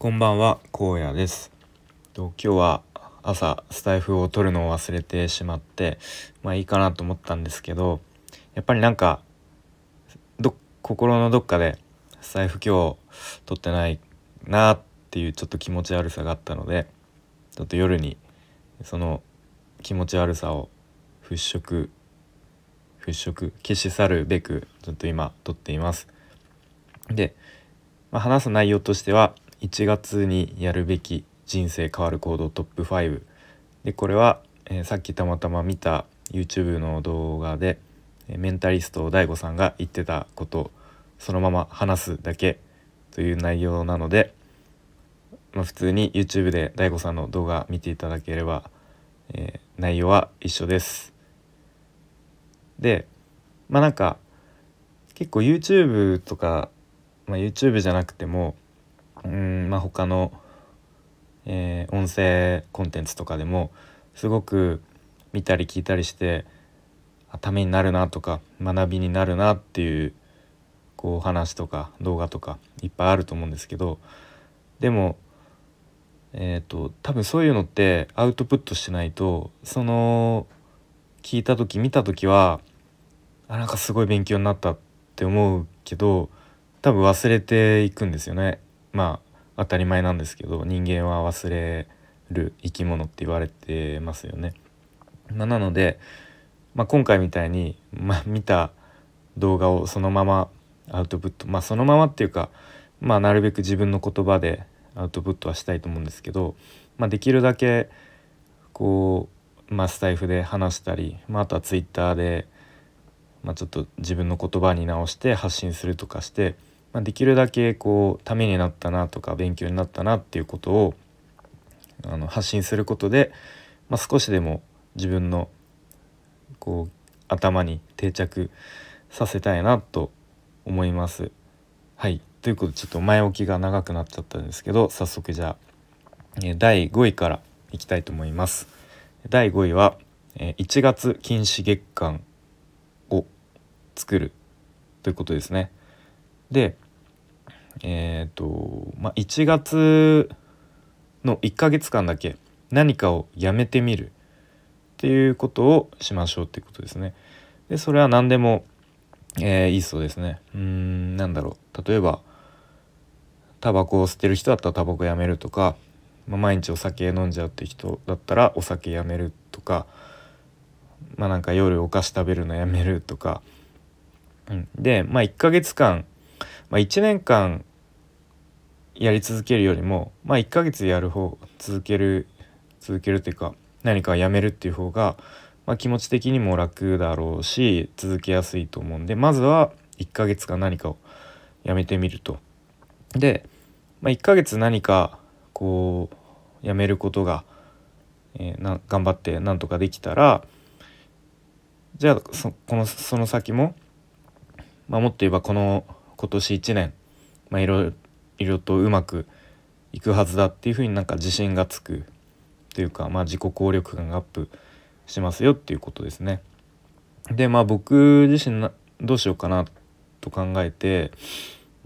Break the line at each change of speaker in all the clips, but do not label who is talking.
こんばんは荒野です。今日は朝スタイフを取るのを忘れてしまってまあいいかなと思ったんですけどやっぱりなんかど心のどっかでスタイフ今日取ってないなっていうちょっと気持ち悪さがあったのでちょっと夜にその気持ち悪さを払拭払拭消し去るべくちょっと今撮っています。で、まあ、話す内容としては1月にやるべき人生変わる行動トップ5でこれは、えー、さっきたまたま見た YouTube の動画でメンタリスト DAIGO さんが言ってたことそのまま話すだけという内容なので、まあ、普通に YouTube で DAIGO さんの動画見ていただければ、えー、内容は一緒です。でまあなんか結構 YouTube とか、まあ、YouTube じゃなくてもうんまあ他の、えー、音声コンテンツとかでもすごく見たり聞いたりしてためになるなとか学びになるなっていうこう話とか動画とかいっぱいあると思うんですけどでもえっ、ー、と多分そういうのってアウトプットしないとその聞いた時見た時はあなんかすごい勉強になったって思うけど多分忘れていくんですよね。まあ当たり前なんですけど人間は忘れる生き物って言われてますよね。まあ、なので、まあ、今回みたいに、まあ、見た動画をそのままアウトプットまあそのままっていうか、まあ、なるべく自分の言葉でアウトプットはしたいと思うんですけど、まあ、できるだけこう、まあ、スタイフで話したり、まあ、あとはツイッターでまあ、ちょっと自分の言葉に直して発信するとかして、まあ、できるだけこうためになったなとか勉強になったなっていうことをあの発信することで、まあ、少しでも自分のこう頭に定着させたいなと思います。はいということでちょっと前置きが長くなっちゃったんですけど早速じゃあ第5位からいきたいと思います。第5位は1月禁止月間を作るということですね。でえっ、ー、とまあ1月の1ヶ月間だけ何かをやめてみるっていうことをしましょうってことですね。でそれは何でも、えー、いいそうですね。うんなんだろう例えばタバコを吸ってる人だったらタバコやめるとか、まあ、毎日お酒飲んじゃうって人だったらお酒やめるとかまあなんか夜お菓子食べるのやめるとかうん、で、まあ、1ヶ月間、まあ、1年間やり続けるよりも、まあ、1ヶ月やる方続ける続けるというか何かやめるっていう方が、まあ、気持ち的にも楽だろうし続けやすいと思うんでまずは1ヶ月間何かをやめてみると。で、まあ、1ヶ月何かこうやめることが、えー、な頑張ってなんとかできたらじゃあそこのその先もまあ、もっと言えばこの今年1年、まあ、いろいろいろとうまくいくはずだっていうふうになんか自信がつくというか、まあ、自己効力感がアップしますよっていうことですね。でまあ僕自身どうしようかなと考えて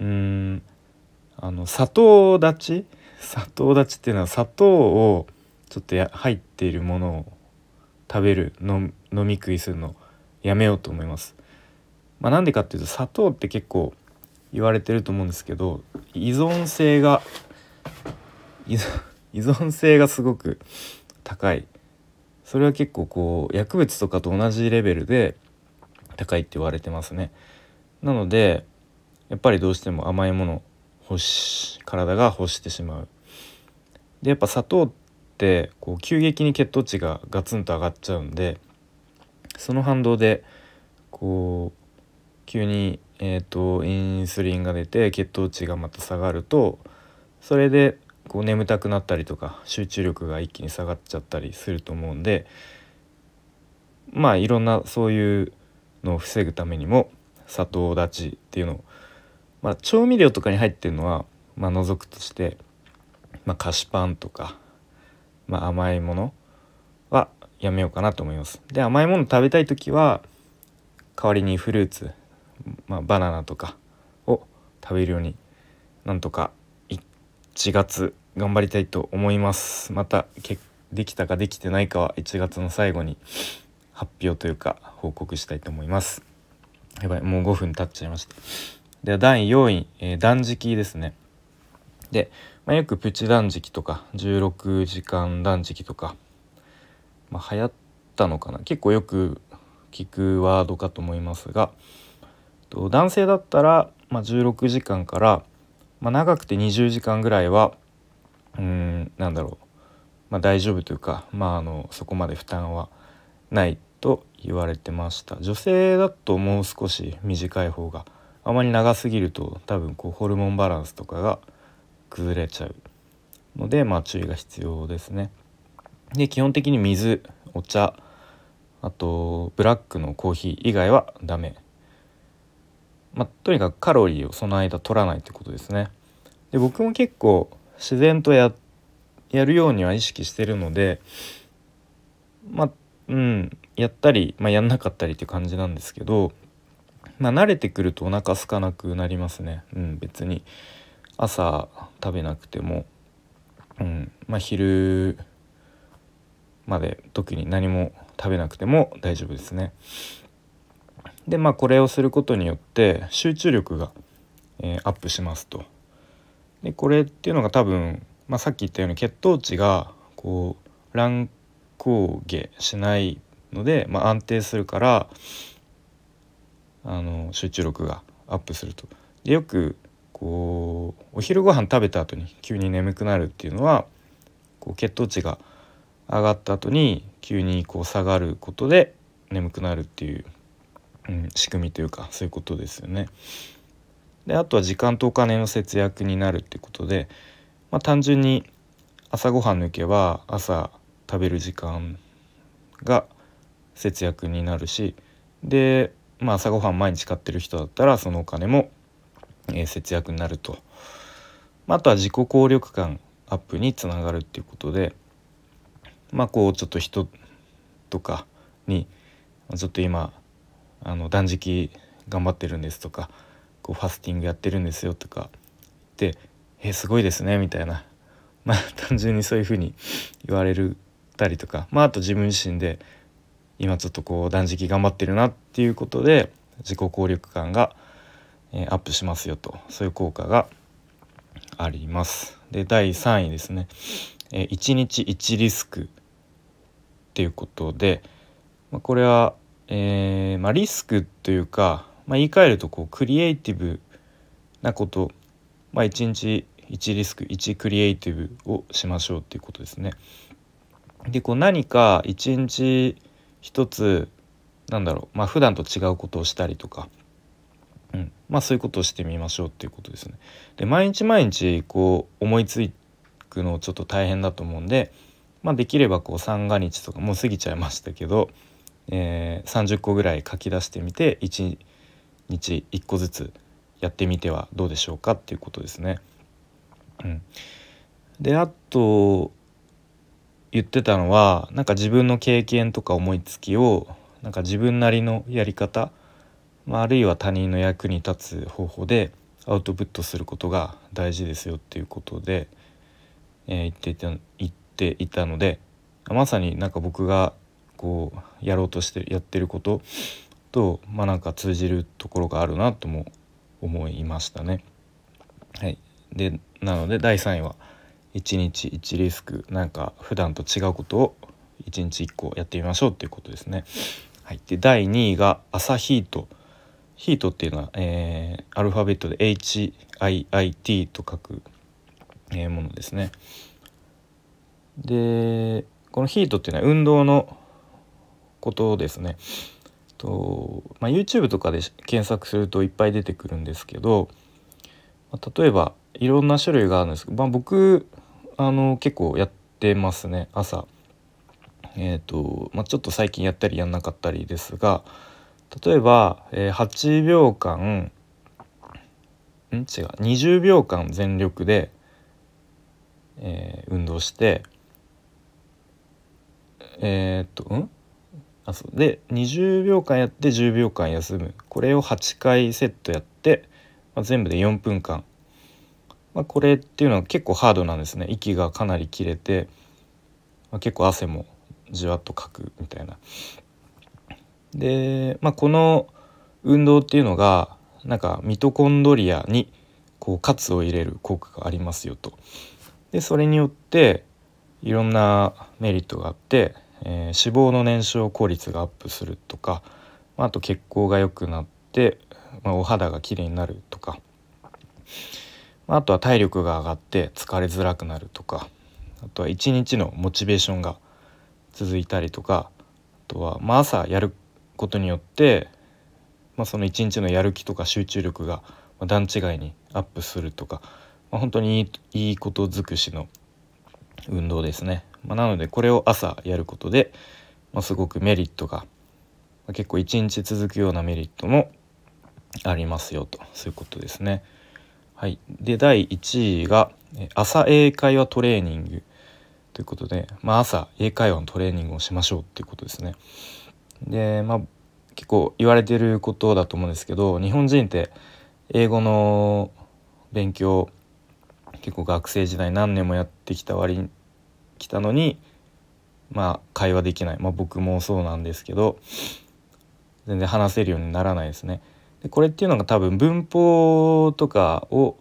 うんあの砂糖立ち？砂糖立ちっていうのは砂糖をちょっとや入っているものを食べる飲み食いするのやめようと思います。まあ、なんでかっていうと砂糖って結構言われてると思うんですけど依存性が依存性がすごく高い。それは結構こう薬物とかと同じレベルで高いって言われてますね。なのでやっぱりどうしても甘いもの欲し体が欲してしまう。でやっぱ砂糖ってこう急激に血糖値がガツンと上がっちゃうんでその反動でこう急に、えーと、インスリンが出て血糖値がまた下がるとそれでこう眠たくなったりとか集中力が一気に下がっちゃったりすると思うんでまあいろんなそういうのを防ぐためにも砂糖立ちっていうのを、まあ、調味料とかに入ってるのは、まあ、除くとして、まあ、菓子パンとか、まあ、甘いものはやめようかなと思います。で甘いもの食べたい時は代わりにフルーツまあ、バナナとかを食べるようになんとか1月頑張りたいと思います。またできたかできてないかは1月の最後に発表というか報告したいと思います。やばいもう5分経っちゃいました。では第4位、えー、断食ですね。で、まあ、よくプチ断食とか16時間断食とか、まあ、流行ったのかな。結構よく聞くワードかと思いますがと男性だったら、まあ、16時間から、まあ、長くて20時間ぐらいはうんなんだろう、まあ、大丈夫というか、まあ、あのそこまで負担はないと言われてました女性だともう少し短い方があまり長すぎると多分こうホルモンバランスとかが崩れちゃうのでまあ注意が必要ですね。で基本的に水お茶あとブラックのコーヒー以外はダメ。まあ、とにかくカロリーをその間取らないってことですね。で僕も結構自然とやるようには意識してるのでまあうんやったり、まあ、やんなかったりって感じなんですけど、まあ、慣れてくるとお腹空かなくなりますね。うん、別に朝食べなくても、うんまあ、昼まで特に何も食べなくても大丈夫ですね。でまあこれをすることによって集中力が、えー、アップしますと。でこれっていうのが多分、まあ、さっき言ったように血糖値がこう乱高下しないので、まあ、安定するからあの集中力がアップすると。でよくこうお昼ご飯食べた後に急に眠くなるっていうのはこう血糖値が上がった後に急にこう下がることで眠くなるっていう、うん、仕組みというかそういうことですよね。であとは時間とお金の節約になるってことで、まあ、単純に朝ごはん抜けば朝食べる時間が節約になるしで、まあ、朝ごはん毎日買ってる人だったらそのお金もえー、節約になると、まあ、あとは自己効力感アップにつながるっていうことでまあこうちょっと人とかにちょっと今あの断食頑張ってるんですとかこうファスティングやってるんですよとかで「え、すごいですね」みたいな。まあ単純にそういうふうに言われるたりとかまああと自分自身で今ちょっとこう断食頑張ってるなっていうことで自己効力感がえアップしますよと。そういう効果があります。で第3位ですね、え1日1リスクっていうことで、まあ、これは、えー、まあ、リスクというか、まあ、言い換えるとこうクリエイティブなこと、まあ、1日1リスク1クリエイティブをしましょうっていうことですね。でこう何か1日1つなんだろうまあ普段と違うことをしたりとかうん、まあそういうことをしてみましょうっていうことですね。で毎日毎日こう思いつくのちょっと大変だと思うんで、まあ、できればこう三が日とかもう過ぎちゃいましたけど、えー、30個ぐらい書き出してみて1日1個ずつやってみてはどうでしょうかっていうことですね。うん、であと言ってたのはなんか自分の経験とか思いつきをなんか自分なりのやり方まあ、あるいは他人の役に立つ方法でアウトプットすることが大事ですよっていうことで、えー、言っていた言っていたのでまさになんか僕がこうやろうとしてやってることとまあなんか通じるところがあるなとも思いましたね。はい、でなので第3位は1日1リスクなんか普段と違うことを1日1個やってみましょうっていうことですね。はい、で第2位が朝ヒート。ヒートっていうのは、えー、アルファベットで HIIT と書く、えー、ものですね。でこのヒートっていうのは運動のことですね。とまあ、YouTube とかで検索するといっぱい出てくるんですけど、まあ、例えばいろんな種類があるんですけど、まあ、僕あの結構やってますね朝。えーとまあ、ちょっと最近やったりやんなかったりですが例えば、えー、8秒間ん？違う20秒間全力で、えー、運動してえー、っとん？あそうで20秒間やって10秒間休むこれを8回セットやって、まあ、全部で4分間まあ、これっていうのは結構ハードなんですね息がかなり切れて、まあ、結構汗もじわっとかくみたいな。で、まあ、この運動っていうのがなんかミトコンドリアにこう活を入れる効果がありますよと。でそれによっていろんなメリットがあって、えー、脂肪の燃焼効率がアップするとかまあと血行が良くなって、まあ、お肌がきれいになるとかまあとは体力が上がって疲れづらくなるとかあとは一日のモチベーションが続いたりとかあとは、まあ、朝やることによって、まあ、その一日のやる気とか集中力が段違いにアップするとか、まあ、本当にいいいいこと尽くしの運動ですね。まあ、なのでこれを朝やることで、まあ、すごくメリットが、まあ、結構一日続くようなメリットもありますよとそういうことですね。はい、で第1位が朝英会話トレーニングということで、まあ、朝英会話のトレーニングをしましょうっていうことですね。でまあ結構言われてることだと思うんですけど日本人って英語の勉強結構学生時代何年もやってきた割に来たのにまあ会話できない、まあ、僕もそうなんですけど全然話せるようにならないですね。でこれっていうのが多分文法とかを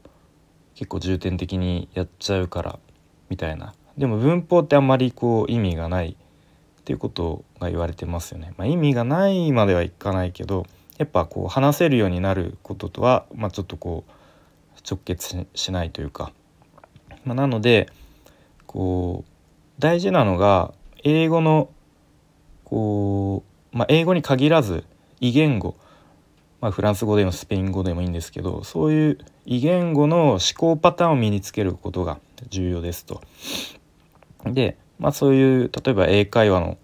結構重点的にやっちゃうからみたいなでも文法ってあんまりこう意味がないっていうことが言われてますよね。まあ、意味がないまではいかないけどやっぱこう話せるようになることとは、まあ、ちょっとこう直結しないというか、まあ、なのでこう大事なのが英語のこう、まあ、英語に限らず異言語まあ、フランス語でもスペイン語でもいいんですけどそういう異言語の思考パターンを身につけることが重要ですと。で、まあ、そういう例えば英会話の、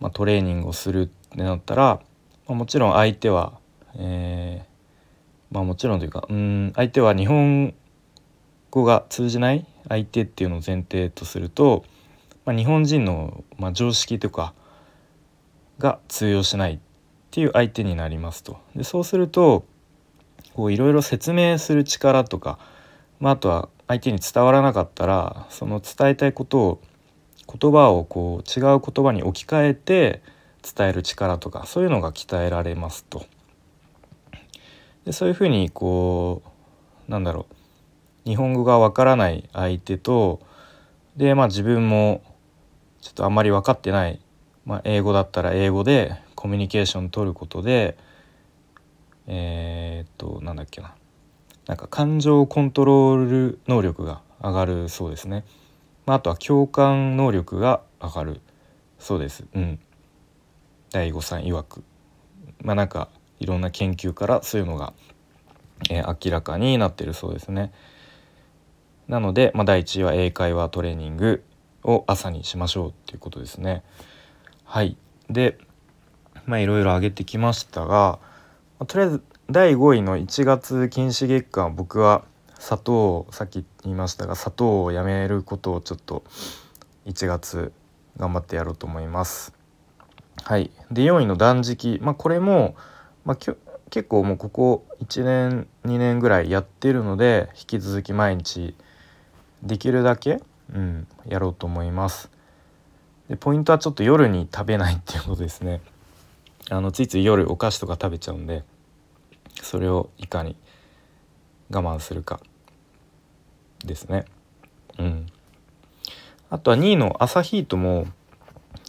まあ、トレーニングをするってなったら、まあ、もちろん相手は、えー、まあもちろんというかうん相手は日本語が通じない相手っていうのを前提とすると、まあ、日本人の、まあ、常識とかが通用しないっていう相手になりますと。でそうするといろいろ説明する力とか、まあ、あとは相手に伝わらなかったらその伝えたいことを言葉をこう違う言葉に置き換えて伝える力とかそういうのが鍛えられますと。でそういうふうにこうなんだろう日本語がわからない相手とでまあ自分もちょっとあんまり分かってない、まあ、英語だったら英語でコミュニケーション取ることでえー、っとなんだっけななんか感情コントロール能力が上がるそうですね。まあ、あとは共感能力が上がるそうです。うん。大悟さん曰く。まあなんかいろんな研究からそういうのが、えー、明らかになってるそうですね。なので、まあ、第1位は英会話トレーニングを朝にしましょうっていうことですね。はい。で、まあいろいろ挙げてきましたが、まあ、とりあえず第5位の1月禁止月間僕は砂糖さっき言いましたが砂糖をやめることをちょっと1月頑張ってやろうと思います。はい、で4位の断食、まあ、これも、まあ、結構もうここ1年2年ぐらいやってるので引き続き毎日できるだけ、うん、やろうと思います。でポイントはちょっと夜に食べないっていうことですね。あのついつい夜お菓子とか食べちゃうんでそれをいかに我慢するかですね。うん、あとは2位の朝ヒートも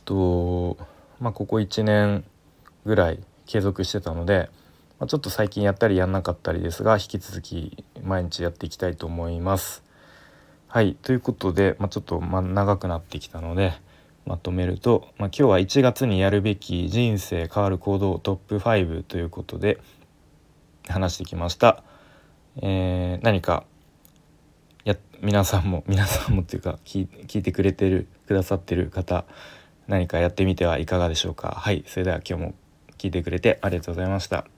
と、まあ、ここ1年ぐらい継続してたので、まあ、ちょっと最近やったりやんなかったりですが引き続き毎日やっていきたいと思います。はいということで、まあ、ちょっとま長くなってきたのでまとめると、まあ、今日は1月にやるべき人生変わる行動トップ5ということで話してきました。えー、何かや皆さんも皆さんもっていうか聞いてくれてるくださってる方何かやってみてはいかがでしょうかはいそれでは今日も聞いてくれてありがとうございました。